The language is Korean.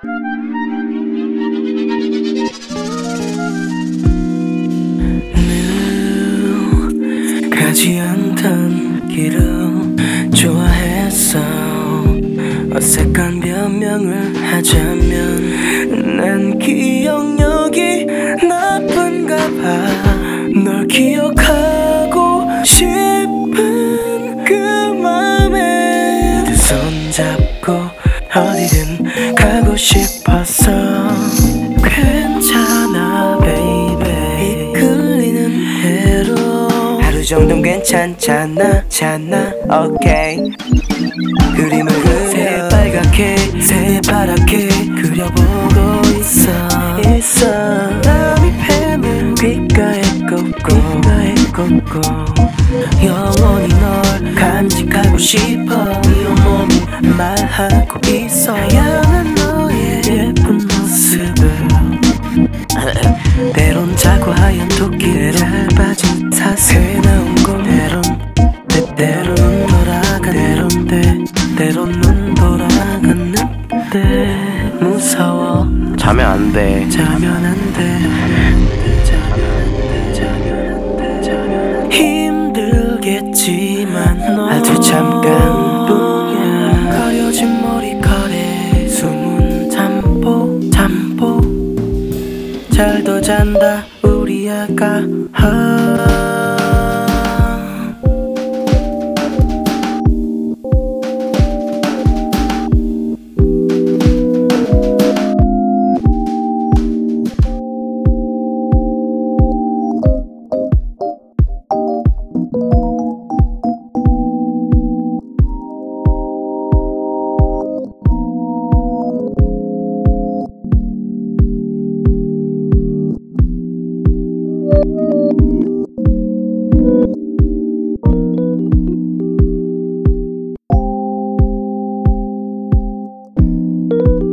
늘 가지 않던 길을 좋아했어. 어색한 변명을 하자면 난 기억력이 나쁜가 봐널 기억하고 싶은 그 맘에 두 손 잡고 어디든 가고 싶었어 괜찮아 baby. 이끌리는 대로. 하루 정도는 괜찮잖아 잖아 오케이 그림을 그려. 새빨갛게 새파랗게 그려보고 있어. 있어. 남이 패는 귓가에 꽂고 귓가에 꽂고. 영원히 널 간직하고 싶어. 네 온몸이 말하고 있어 때론 자고 하얀 토끼 때론 빠진 사슬 나온 곰 때론. 때때로는 돌아가 때론 때 때론 눈 돌아갔는데 무서워. 자면 안 돼. 자면 안돼. 힘들겠지만 아주 잠 잘도 잔다. 우리 아가 아 thank you